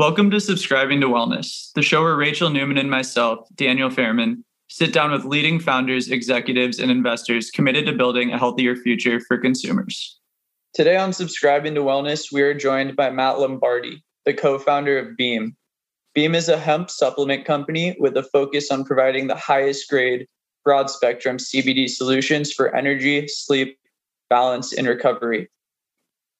Welcome to Subscribing to Wellness, the show where Rachel Newman and myself, Daniel Fairman, sit down with leading founders, executives, and investors committed to building a healthier future for consumers. Today on Subscribing to Wellness, we are joined by Matt Lombardi, the co founder of Beam. Beam is a hemp supplement company with a focus on providing the highest grade, broad spectrum CBD solutions for energy, sleep, balance, and recovery.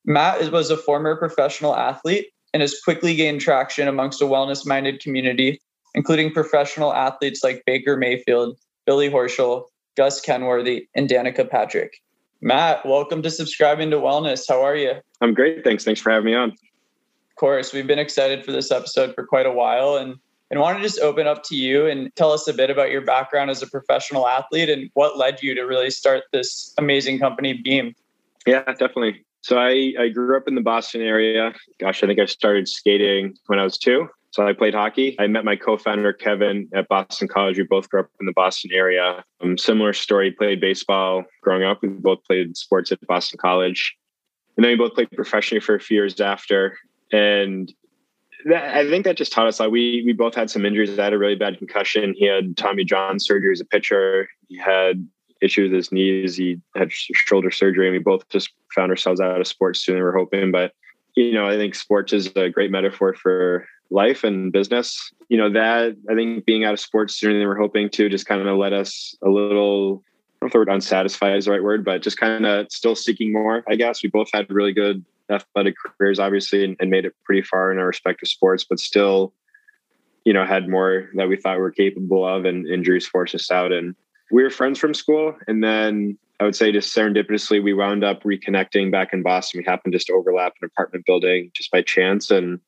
Matt was a former professional athlete and has quickly gained traction amongst a wellness minded community, including professional athletes like Baker Mayfield, Billy Horschel, Gus Kenworthy, and Danica Patrick. Matt, welcome to Subscribing to Wellness. How are you? I'm great. Thanks. Thanks for having me on. Of course, we've been excited for this episode for quite a while and and want to just open up to you and tell us a bit about your background as a professional athlete and what led you to really start this amazing company Beam. Yeah, definitely. So I, I grew up in the Boston area. Gosh, I think I started skating when I was two. So I played hockey. I met my co-founder Kevin at Boston College. We both grew up in the Boston area. Um, similar story. Played baseball growing up. We both played sports at Boston College, and then we both played professionally for a few years after. And that, I think that just taught us like we we both had some injuries. I had a really bad concussion. He had Tommy John surgery as a pitcher. He had issues with his knees. He had shoulder surgery, and we both just found ourselves out of sports sooner were hoping. But you know, I think sports is a great metaphor for life and business. You know, that I think being out of sports sooner than we we're hoping to just kind of let us a little. I don't know if the word unsatisfied is the right word, but just kind of still seeking more. I guess we both had really good athletic careers, obviously, and, and made it pretty far in our respective sports, but still, you know, had more that we thought we were capable of, and injuries forced us out. And we were friends from school. And then I would say just serendipitously, we wound up reconnecting back in Boston. We happened just to overlap an apartment building just by chance. And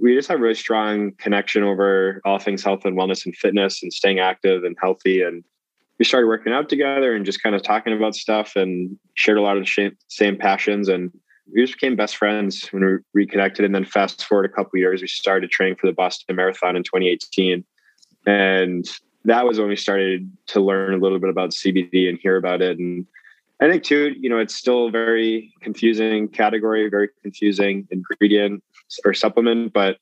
we just have a really strong connection over all things health and wellness and fitness and staying active and healthy. And we started working out together and just kind of talking about stuff and shared a lot of the same passions. And we just became best friends when we reconnected. And then fast forward a couple years, we started training for the Boston Marathon in 2018. And that was when we started to learn a little bit about CBD and hear about it. And I think too, you know, it's still a very confusing category, very confusing ingredient or supplement, but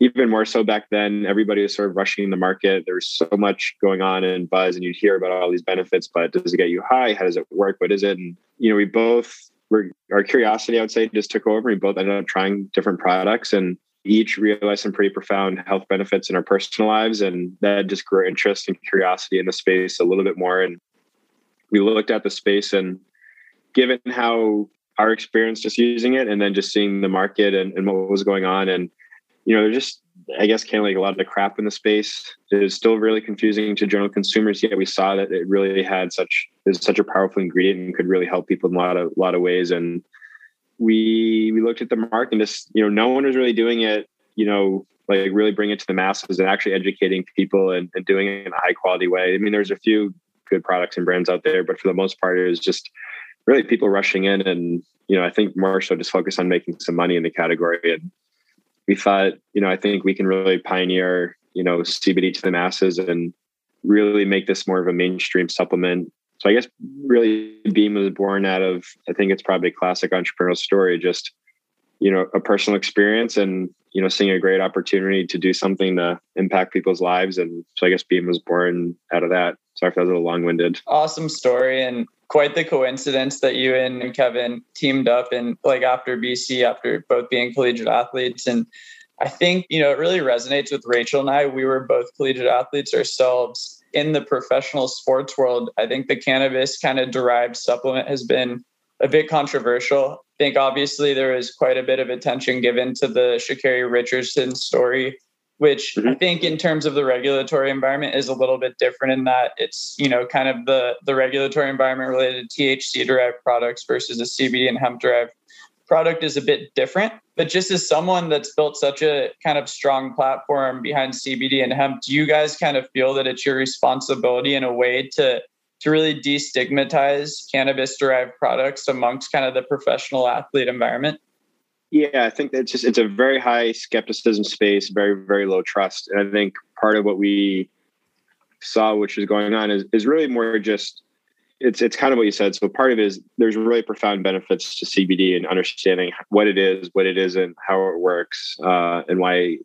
even more so back then, everybody was sort of rushing the market. There was so much going on and buzz, and you'd hear about all these benefits, but does it get you high? How does it work? What is it? And you know, we both our curiosity, I would say, just took over. We both ended up trying different products and each realized some pretty profound health benefits in our personal lives. And that just grew interest and curiosity in the space a little bit more. And we looked at the space and given how our experience just using it and then just seeing the market and, and what was going on and you know, there's just I guess kind of like a lot of the crap in the space. is still really confusing to general consumers. Yet we saw that it really had such is such a powerful ingredient and could really help people in a lot of lot of ways. And we we looked at the market and just you know no one was really doing it you know like really bring it to the masses and actually educating people and, and doing it in a high quality way i mean there's a few good products and brands out there but for the most part it was just really people rushing in and you know i think more so just focus on making some money in the category and we thought you know i think we can really pioneer you know cbd to the masses and really make this more of a mainstream supplement so I guess really Beam was born out of, I think it's probably a classic entrepreneurial story, just, you know, a personal experience and, you know, seeing a great opportunity to do something to impact people's lives. And so I guess Beam was born out of that. Sorry if that was a little long winded. Awesome story. And quite the coincidence that you and Kevin teamed up and like after BC, after both being collegiate athletes. And I think, you know, it really resonates with Rachel and I. We were both collegiate athletes ourselves in the professional sports world, I think the cannabis kind of derived supplement has been a bit controversial. I think obviously there is quite a bit of attention given to the Sha'Carri Richardson story, which mm-hmm. I think in terms of the regulatory environment is a little bit different in that it's, you know, kind of the the regulatory environment related to THC derived products versus a CBD and hemp derived product is a bit different. But just as someone that's built such a kind of strong platform behind CBD and hemp, do you guys kind of feel that it's your responsibility in a way to to really destigmatize cannabis derived products amongst kind of the professional athlete environment? Yeah, I think it's just it's a very high skepticism space, very very low trust, and I think part of what we saw, which is going on, is is really more just it's it's kind of what you said. So part of it is there's really profound benefits to CBD and understanding what it is, what it isn't, how it works, uh, and why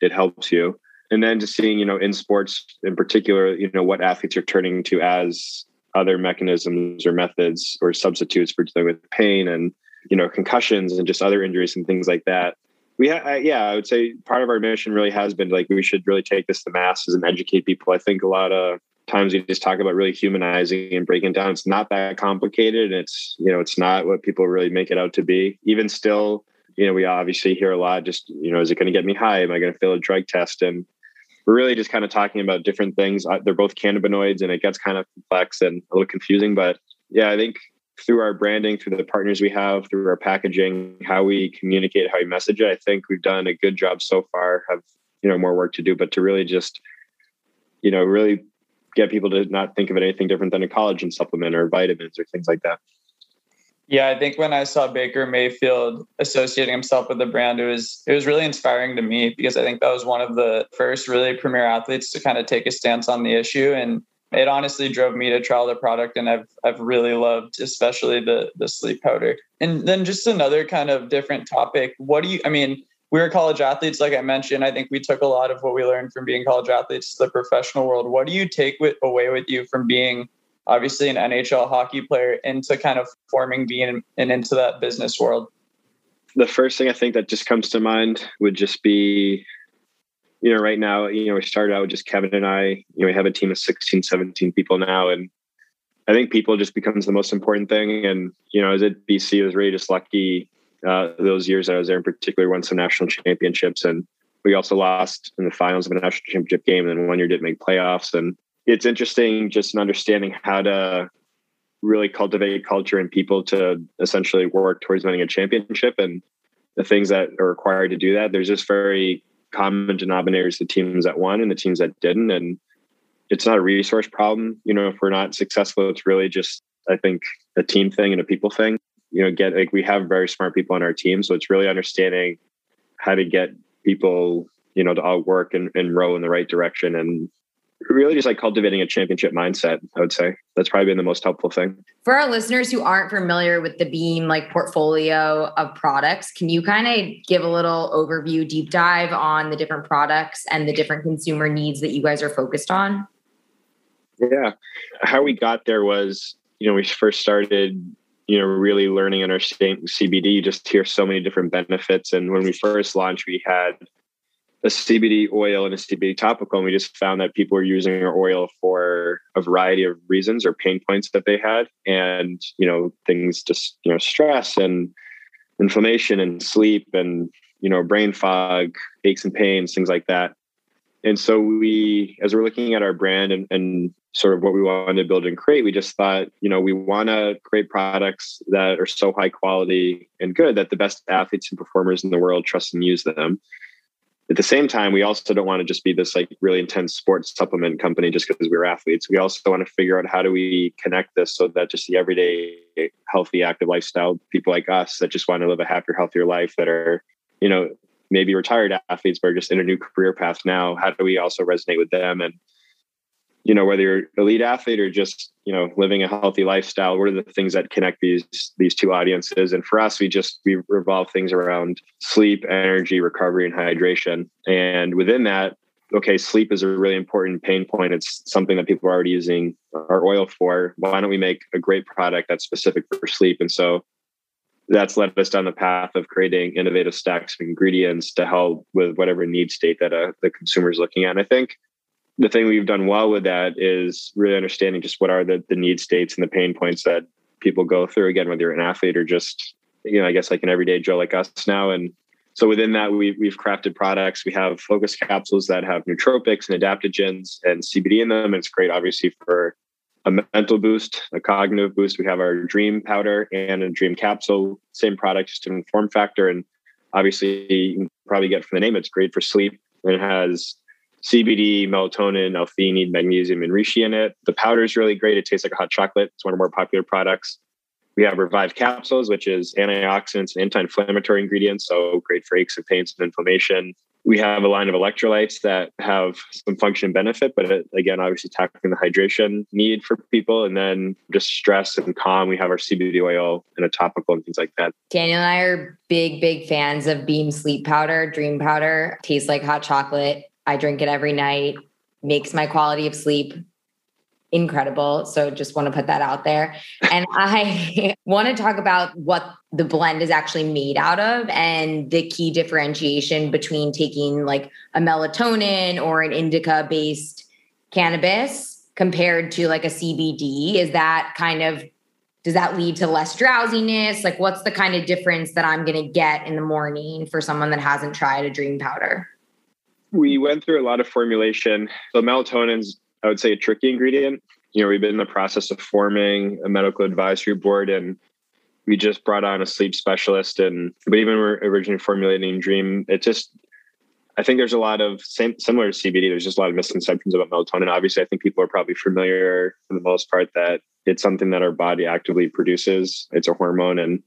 it helps you. And then just seeing, you know, in sports in particular, you know, what athletes are turning to as other mechanisms or methods or substitutes for dealing with pain and you know concussions and just other injuries and things like that. We ha- yeah i would say part of our mission really has been like we should really take this to masses and educate people. I think a lot of times we just talk about really humanizing and breaking down. It's not that complicated. It's you know it's not what people really make it out to be. Even still you know we obviously hear a lot just you know is it going to get me high? Am i going to fail a drug test? And we're really just kind of talking about different things. They're both cannabinoids and it gets kind of complex and a little confusing but yeah i think through our branding through the partners we have through our packaging how we communicate how we message it i think we've done a good job so far have you know more work to do but to really just you know really get people to not think of it anything different than a collagen supplement or vitamins or things like that. Yeah, I think when I saw Baker Mayfield associating himself with the brand, it was it was really inspiring to me because I think that was one of the first really premier athletes to kind of take a stance on the issue. And it honestly drove me to trial the product and I've I've really loved especially the the sleep powder. And then just another kind of different topic. What do you I mean, we were college athletes, like I mentioned. I think we took a lot of what we learned from being college athletes to the professional world. What do you take with, away with you from Beam obviously an NHL hockey player into kind of forming being and into that business world? The first thing I think that just comes to mind would just be, you know, right now, you know, we started out with just Kevin and I, you know, we have a team of 16, 17 people now. And I think people just becomes the most important thing. And, you know, as at BC, I was really just lucky uh, those years I was there in particular won some national championships and we also lost in the finals of a national championship game and then one year didn't make playoffs and it's interesting just in understanding how to really cultivate culture and people to essentially work towards winning a championship and the things that are required to do that there's just very common denominators the teams that won and the teams that didn't. And it's not a resource problem. You know if we're not successful it's really just i think a team thing and a people thing. You know get like we have very smart people on our team. So it's really understanding how to get people you know to all work and, and row in the right direction and really just like cultivating a championship mindset i would say. That's probably been the most helpful thing. For our listeners who aren't familiar with the beam like portfolio of products can you kind of give a little overview deep dive on the different products and the different consumer needs that you guys are focused on? Yeah. How we got there was you know we first started you know, really learning and understanding CBD, you just hear so many different benefits. And when we first launched, we had a CBD oil and a CBD topical, and we just found that people were using our oil for a variety of reasons or pain points that they had, and you know, things just you know, stress and inflammation and sleep and you know, brain fog, aches and pains, things like that. And so we, as we're looking at our brand and, and sort of what we wanted to build and create, we just thought, you know, we want to create products that are so high quality and good that the best athletes and performers in the world trust and use them. At the same time, we also don't want to just be this like really intense sports supplement company just because we're athletes. We also want to figure out how do we connect this so that just the everyday healthy, active lifestyle people like us that just want to live a happier, healthier life that are, you know, maybe retired athletes but are just in a new career path now. How do we also resonate with them and you know whether you're elite athlete or just you know living a healthy lifestyle what are the things that connect these these two audiences? And for us we just we revolve things around sleep energy recovery and hydration. And within that okay sleep is a really important pain point. It's something that people are already using our oil for. Why don't we make a great product that's specific for sleep? And so that's led us down the path of creating innovative stacks of ingredients to help with whatever need state that uh, the consumer is looking at. And i think the thing we've done well with that is really understanding just what are the, the need states and the pain points that people go through again whether you're an athlete or just you know i guess like an everyday joe like us now. And so within that we, we've crafted products. We have focus capsules that have nootropics and adaptogens and cbd in them. And it's great obviously for a mental boost a cognitive boost. We have our dream powder and a dream capsule same product just in form factor. And obviously you can probably get from the name it's great for sleep. And it has CBD, melatonin, L-theanine, magnesium, and reishi in it. The powder is really great. It tastes like a hot chocolate. It's one of our more popular products. We have Revive capsules, which is antioxidants and anti-inflammatory ingredients, so great for aches and pains and inflammation. we have a line of electrolytes that have some function benefit, but it, again, obviously tackling the hydration need for people. And then just stress and calm, we have our CBD oil and a topical and things like that. Daniel and I are big, big fans of Beam Sleep Powder, Dream Powder. Tastes like hot chocolate. I drink it every night, makes my quality of sleep incredible. So just want to put that out there. And I want to talk about what the blend is actually made out of and the key differentiation between taking like a melatonin or an indica based cannabis compared to like a CBD. Is that kind of does that lead to less drowsiness? Like what's the kind of difference that I'm going to get in the morning for someone that hasn't tried a dream powder? We went through a lot of formulation. So melatonin's I would say a tricky ingredient. You know, we've been in the process of forming a medical advisory board and we just brought on a sleep specialist and but even we're originally formulating dream it just i think there's a lot of same similar to cbd there's just a lot of misconceptions about melatonin obviously i think people are probably familiar for the most part that it's something that our body actively produces it's a hormone and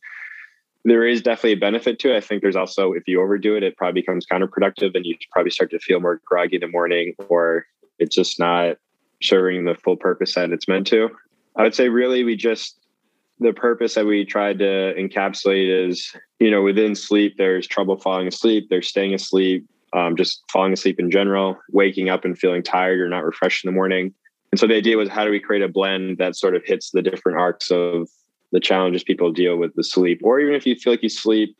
there is definitely a benefit to it i think there's also if you overdo it it probably becomes counterproductive and you probably start to feel more groggy in the morning or it's just not serving the full purpose that it's meant to. I would say really we just the purpose that we tried to encapsulate is, you know, within sleep, there's trouble falling asleep, there's staying asleep, um, just falling asleep in general, waking up and feeling tired or not refreshed in the morning. And so the idea was how do we create a blend that sort of hits the different arcs of the challenges people deal with the sleep, or even if you feel like you sleep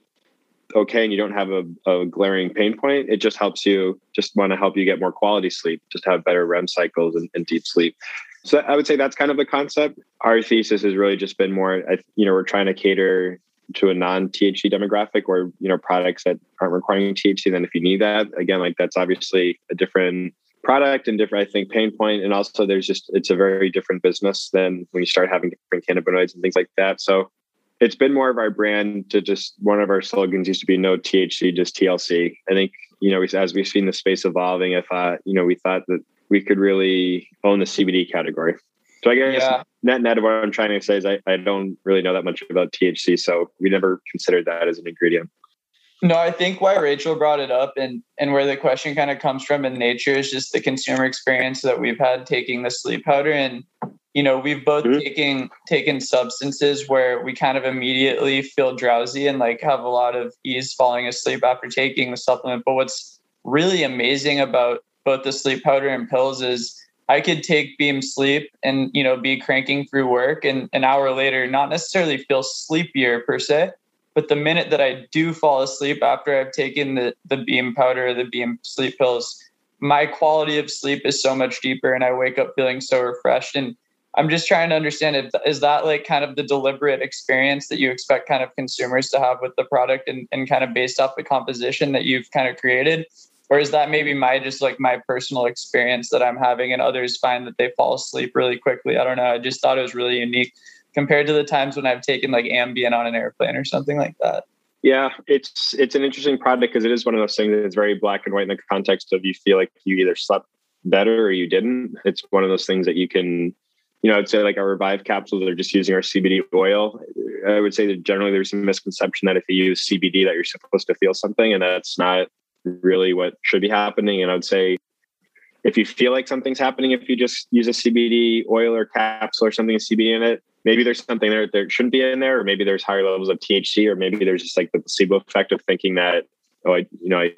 okay and you don't have a, a glaring pain point, it just helps you, just want to help you get more quality sleep, just have better REM cycles and, and deep sleep. So I would say that's kind of the concept. Our thesis has really just been more, you know, we're trying to cater to a non-THC demographic or, you know, products that aren't requiring THC. Then if you need that, again, like that's obviously a different product and different, I think, pain point. And also there's just, it's a very different business than when you start having different cannabinoids and things like that. So it's been more of our brand to just one of our slogans used to be no THC, just TLC. I think, you know, as we've seen the space evolving, I thought, you know, we thought that we could really own the CBD category. So I guess yeah. net net of what I'm trying to say is I, I don't really know that much about THC. So we never considered that as an ingredient. No, I think why Rachel brought it up and and where the question kind of comes from in nature is just the consumer experience that we've had taking the sleep powder and you know we've both mm-hmm. taken taken substances where we kind of immediately feel drowsy and like have a lot of ease falling asleep after taking the supplement but what's really amazing about both the sleep powder and pills is I could take beam sleep and you know be cranking through work and an hour later not necessarily feel sleepier per se but the minute that I do fall asleep after I've taken the the beam powder the beam sleep pills my quality of sleep is so much deeper and I wake up feeling so refreshed and I'm just trying to understand if is that like kind of the deliberate experience that you expect kind of consumers to have with the product and, and kind of based off the composition that you've kind of created? Or is that maybe my just like my personal experience that I'm having and others find that they fall asleep really quickly? I don't know. I just thought it was really unique compared to the times when I've taken like Ambien on an airplane or something like that. Yeah, it's it's an interesting product because it is one of those things that's very black and white in the context of you feel like you either slept better or you didn't. It's one of those things that you can you know, I'd say like our Revive capsules are just using our CBD oil. I would say that generally there's a misconception that if you use CBD that you're supposed to feel something, and that's not really what should be happening. And I would say if you feel like something's happening, if you just use a CBD oil or capsule or something with CBD in it, maybe there's something there that shouldn't be in there, or maybe there's higher levels of THC, or maybe there's just like the placebo effect of thinking that, oh, I, you know, I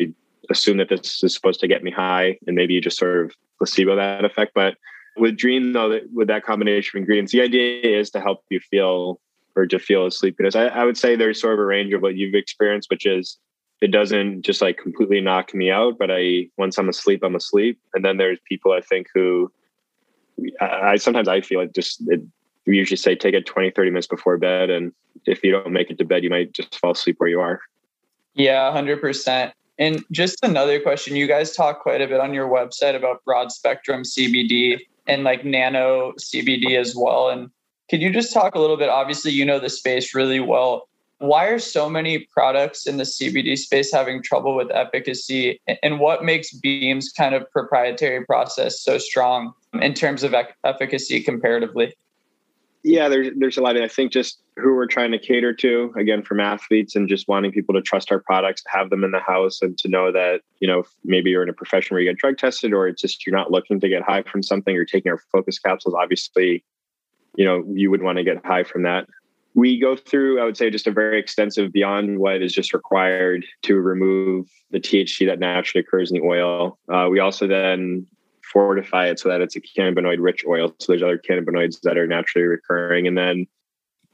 assume that this is supposed to get me high, and maybe you just sort of placebo that effect. But with dream though with that combination of ingredients the idea is to help you feel or to feel asleep because I, I would say there's sort of a range of what you've experienced which is it doesn't just like completely knock me out but i once i'm asleep i'm asleep and then there's people i think who i, I sometimes i feel like just it, we usually say take it 20 30 minutes before bed and if you don't make it to bed you might just fall asleep where you are yeah 100% and just another question you guys talk quite a bit on your website about broad spectrum cbd and like nano CBD as well. And could you just talk a little bit? Obviously, you know the space really well. Why are so many products in the CBD space having trouble with efficacy? And what makes Beam's kind of proprietary process so strong in terms of efficacy comparatively? Yeah, there's there's a lot. Of, I think just who we're trying to cater to again from athletes and just wanting people to trust our products, have them in the house, and to know that you know maybe you're in a profession where you get drug tested, or it's just you're not looking to get high from something. You're taking our focus capsules. Obviously, you know you would want to get high from that. We go through, I would say, just a very extensive beyond what is just required to remove the THC that naturally occurs in the oil. Uh, we also then fortify it so that it's a cannabinoid rich oil. So there's other cannabinoids that are naturally recurring. And then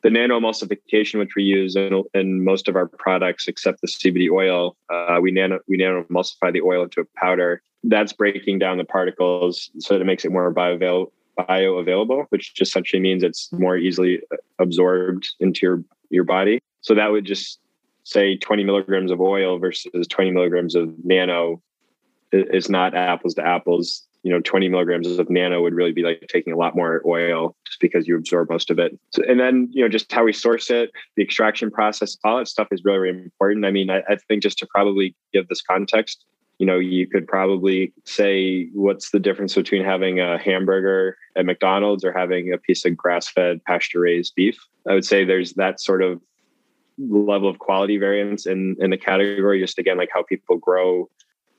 the nano emulsification, which we use in, in most of our products except the CBD oil, uh, we nano we nano emulsify the oil into a powder. That's breaking down the particles so that it makes it more bioavail- bioavailable, which just essentially means it's more easily absorbed into your your body. So that would just say 20 milligrams of oil versus 20 milligrams of nano is not apples to apples you know 20 milligrams of nano would really be like taking a lot more oil just because you absorb most of it. So, and then you know just how we source it the extraction process all that stuff is really, really important. I mean I, I think just to probably give this context you know you could probably say what's the difference between having a hamburger at mcdonald's or having a piece of grass-fed pasture raised beef. I would say there's that sort of level of quality variance in in the category just again like how people grow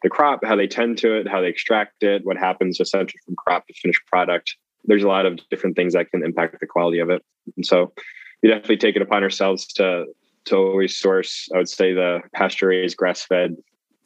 the crop, how they tend to it, how they extract it, what happens essentially from crop to finished product. There's a lot of different things that can impact the quality of it. And so we definitely take it upon ourselves to to always source, I would say the pasture raised grass fed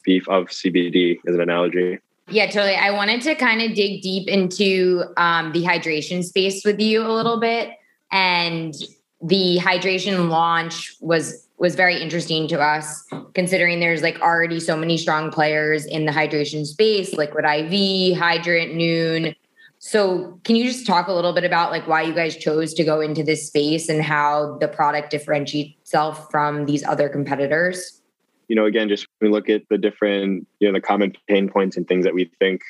beef of CBD as an analogy. Yeah, totally. I wanted to kind of dig deep into um, the hydration space with you a little bit. And the hydration launch was was very interesting to us considering there's like already so many strong players in the hydration space Liquid I.V. hydrant Nuun. so can you just talk a little bit about like why you guys chose to go into this space and how the product differentiates itself from these other competitors you know again just we look at the different you know the common pain points and things that we think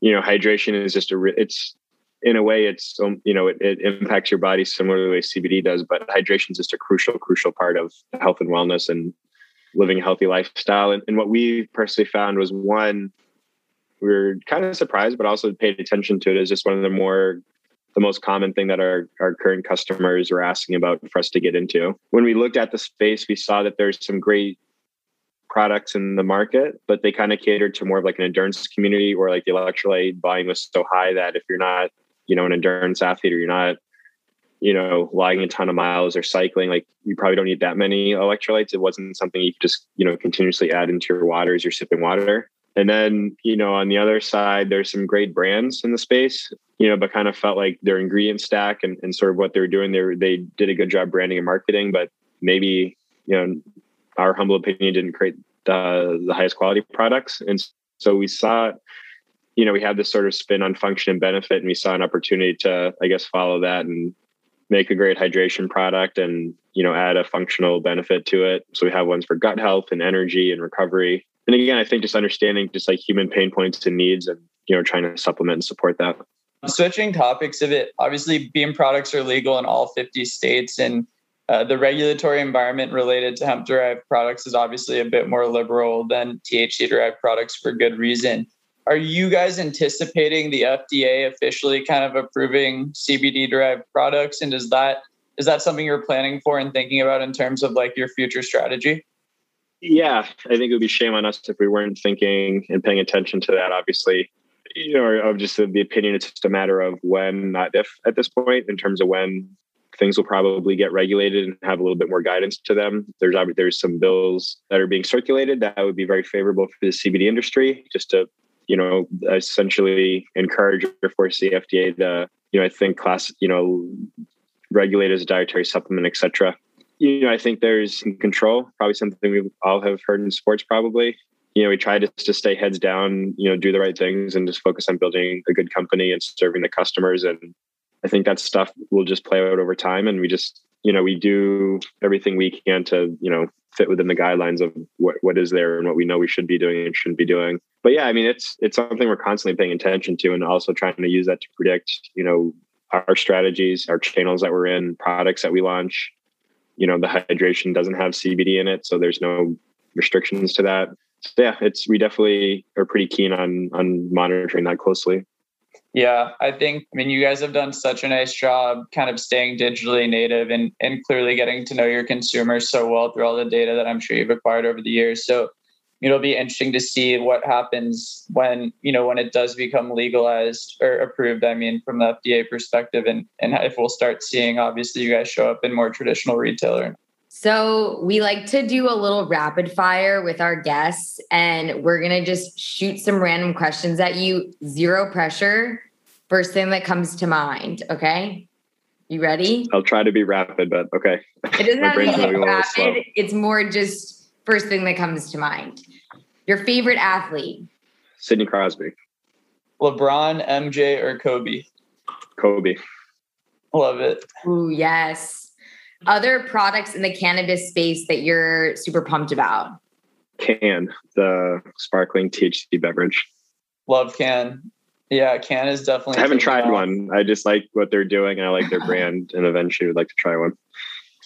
you know hydration is just a it's in a way it's um, you know it, it, impacts your body similar to the way cbd does but hydration is just a crucial crucial part of health and wellness and living a healthy lifestyle. And, and what we personally found was one we were kind of surprised but also paid attention to it as just one of the more the most common thing that our, our current customers were asking about for us to get into. When we looked at the space we saw that there's some great products in the market, but they kind of catered to more of like an endurance community or like the electrolyte volume was so high that if you're not you know an endurance athlete or you're not you know logging a ton of miles or cycling like you probably don't need that many electrolytes. It wasn't something you could just you know continuously add into your water as you're sipping water. And then you know on the other side there's some great brands in the space you know but kind of felt like their ingredient stack and, and sort of what they were doing they they did a good job branding and marketing but maybe you know our humble opinion didn't create the, the highest quality products. And so we saw you know, we had this sort of spin on function and benefit, and we saw an opportunity to, I guess, follow that and make a great hydration product and, you know, add a functional benefit to it. So we have ones for gut health and energy and recovery. And again, I think just understanding just like human pain points and needs and, you know, trying to supplement and support that. Switching topics a bit, obviously, beam products are legal in all 50 states, and uh, the regulatory environment related to hemp derived products is obviously a bit more liberal than THC derived products for good reason are you guys anticipating the FDA officially kind of approving CBD derived products? And is that is that something you're planning for and thinking about in terms of like your future strategy? Yeah, I think it would be shame on us if we weren't thinking and paying attention to that. Obviously, you know, of just the opinion, it's just a matter of when, not if, at this point, in terms of when things will probably get regulated and have a little bit more guidance to them. There's obviously there's some bills that are being circulated that would be very favorable for the CBD industry, just to you know, essentially encourage or force the FDA to, you know, I think class, you know, regulate as a dietary supplement, etc. You know, I think there's control, probably something we all have heard in sports, probably. You know, we try to just stay heads down, you know, do the right things and just focus on building a good company and serving the customers. And I think that stuff will just play out over time. And we just, you know, we do everything we can to, you know, fit within the guidelines of what, what is there and what we know we should be doing and shouldn't be doing. But yeah, I mean, it's it's something we're constantly paying attention to, and also trying to use that to predict, you know, our strategies, our channels that we're in, products that we launch. You know, the hydration doesn't have CBD in it, so there's no restrictions to that. So yeah, it's we definitely are pretty keen on on monitoring that closely. Yeah, I think, I mean, you guys have done such a nice job kind of staying digitally native and, and clearly getting to know your consumers so well through all the data that I'm sure you've acquired over the years. So it'll be interesting to see what happens when, you know, when it does become legalized or approved, I mean, from the FDA perspective and, and if we'll start seeing, obviously, you guys show up in more traditional retailer. So we like to do a little rapid fire with our guests, and we're gonna just shoot some random questions at you. Zero pressure. First thing that comes to mind. Okay. You ready? I'll try to be rapid, but okay. It doesn't have to be rapid. It's more just first thing that comes to mind. Your favorite athlete? Sidney Crosby. LeBron, MJ, or Kobe? Kobe. Love it. Ooh, yes. Other products in the cannabis space that you're super pumped about? Cann, the sparkling THC beverage. Love Cann. Yeah, Cann is definitely. I haven't tried out. one. I just like what they're doing and I like their brand and eventually would like to try one.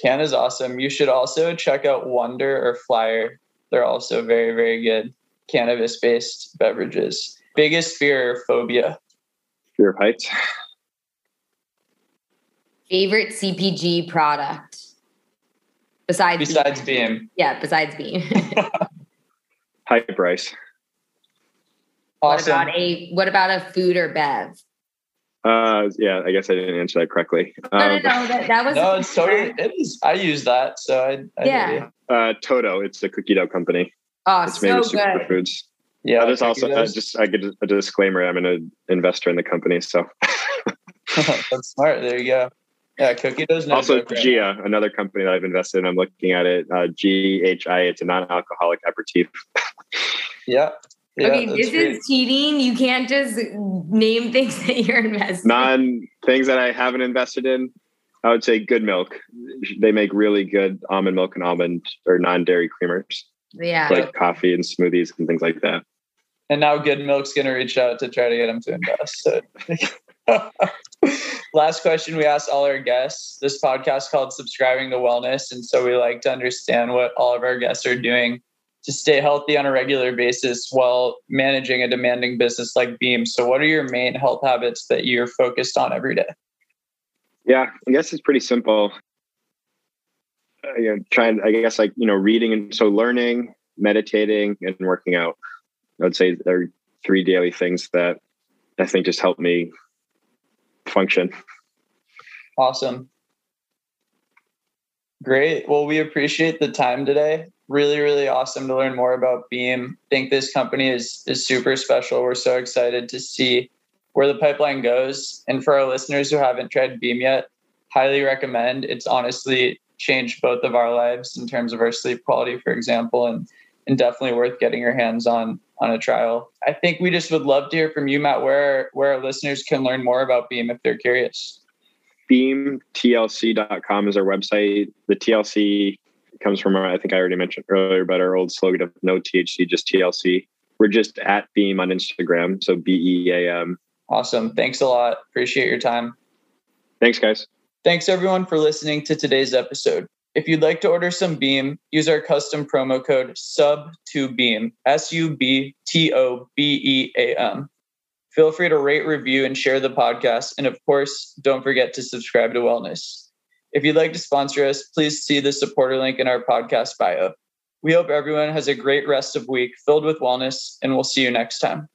Cann is awesome. You should also check out Wonder or Flyer. They're also very, very good cannabis based beverages. Biggest fear or phobia? Fear of heights. Favorite CPG product? Besides Besides Beam. Beam. Yeah, besides Beam. Hyperice. Awesome. What about a what about a food or bev? Uh, yeah, I guess I didn't answer that correctly. Um, no, no, no, that, that was no, it's totally it is. I use that, so I, I yeah. Uh, Toto, it's a cookie dough company. Oh, it's so good. Superfoods. Yeah, there's also uh, just I get a disclaimer. I'm an investor in the company, so that's smart. There you go. Yeah, cookie dough. Also, Ghia, another company that I've invested in. I'm looking at it. Uh, GHI. It's a non-alcoholic aperitif. yeah, yeah, okay, this great. is cheating. You can't just name things that you're investing. Non things that I haven't invested in. I would say Good Milk. They make really good almond milk and almond or non-dairy creamers. Yeah, like coffee and smoothies and things like that. And now Good Milk's going to reach out to try to get them to invest. So. Last question we asked all our guests. This podcast called Subscribing to Wellness, and so we like to understand what all of our guests are doing to stay healthy on a regular basis while managing a demanding business like Beam. So, what are your main health habits that you're focused on every day? Yeah, I guess it's pretty simple. Uh, you know, trying, I guess, like you know, reading and so learning, meditating, and working out. I would say there are three daily things that I think just help me function. Awesome. Great. Well, we appreciate the time today really really awesome to learn more about beam I think this company is is super special we're so excited to see where the pipeline goes and for our listeners who haven't tried beam yet highly recommend it's honestly changed both of our lives in terms of our sleep quality for example and and definitely worth getting your hands on on a trial i think we just would love to hear from you matt where where our listeners can learn more about beam if they're curious beamtlc.com is our website the tlc comes from our, I think I already mentioned earlier about our old slogan of no THC, just TLC. We're just at Beam on Instagram, so B E A M. Awesome. Thanks a lot. Appreciate your time. Thanks, guys. Thanks everyone for listening to today's episode. If you'd like to order some Beam, use our custom promo code SUB2BEAM, S U B T O B E A M. Feel free to rate, review, and share the podcast. And of course, don't forget to subscribe to Wellness. If you'd like to sponsor us, please see the supporter link in our podcast bio. We hope everyone has a great rest of week filled with wellness, and we'll see you next time.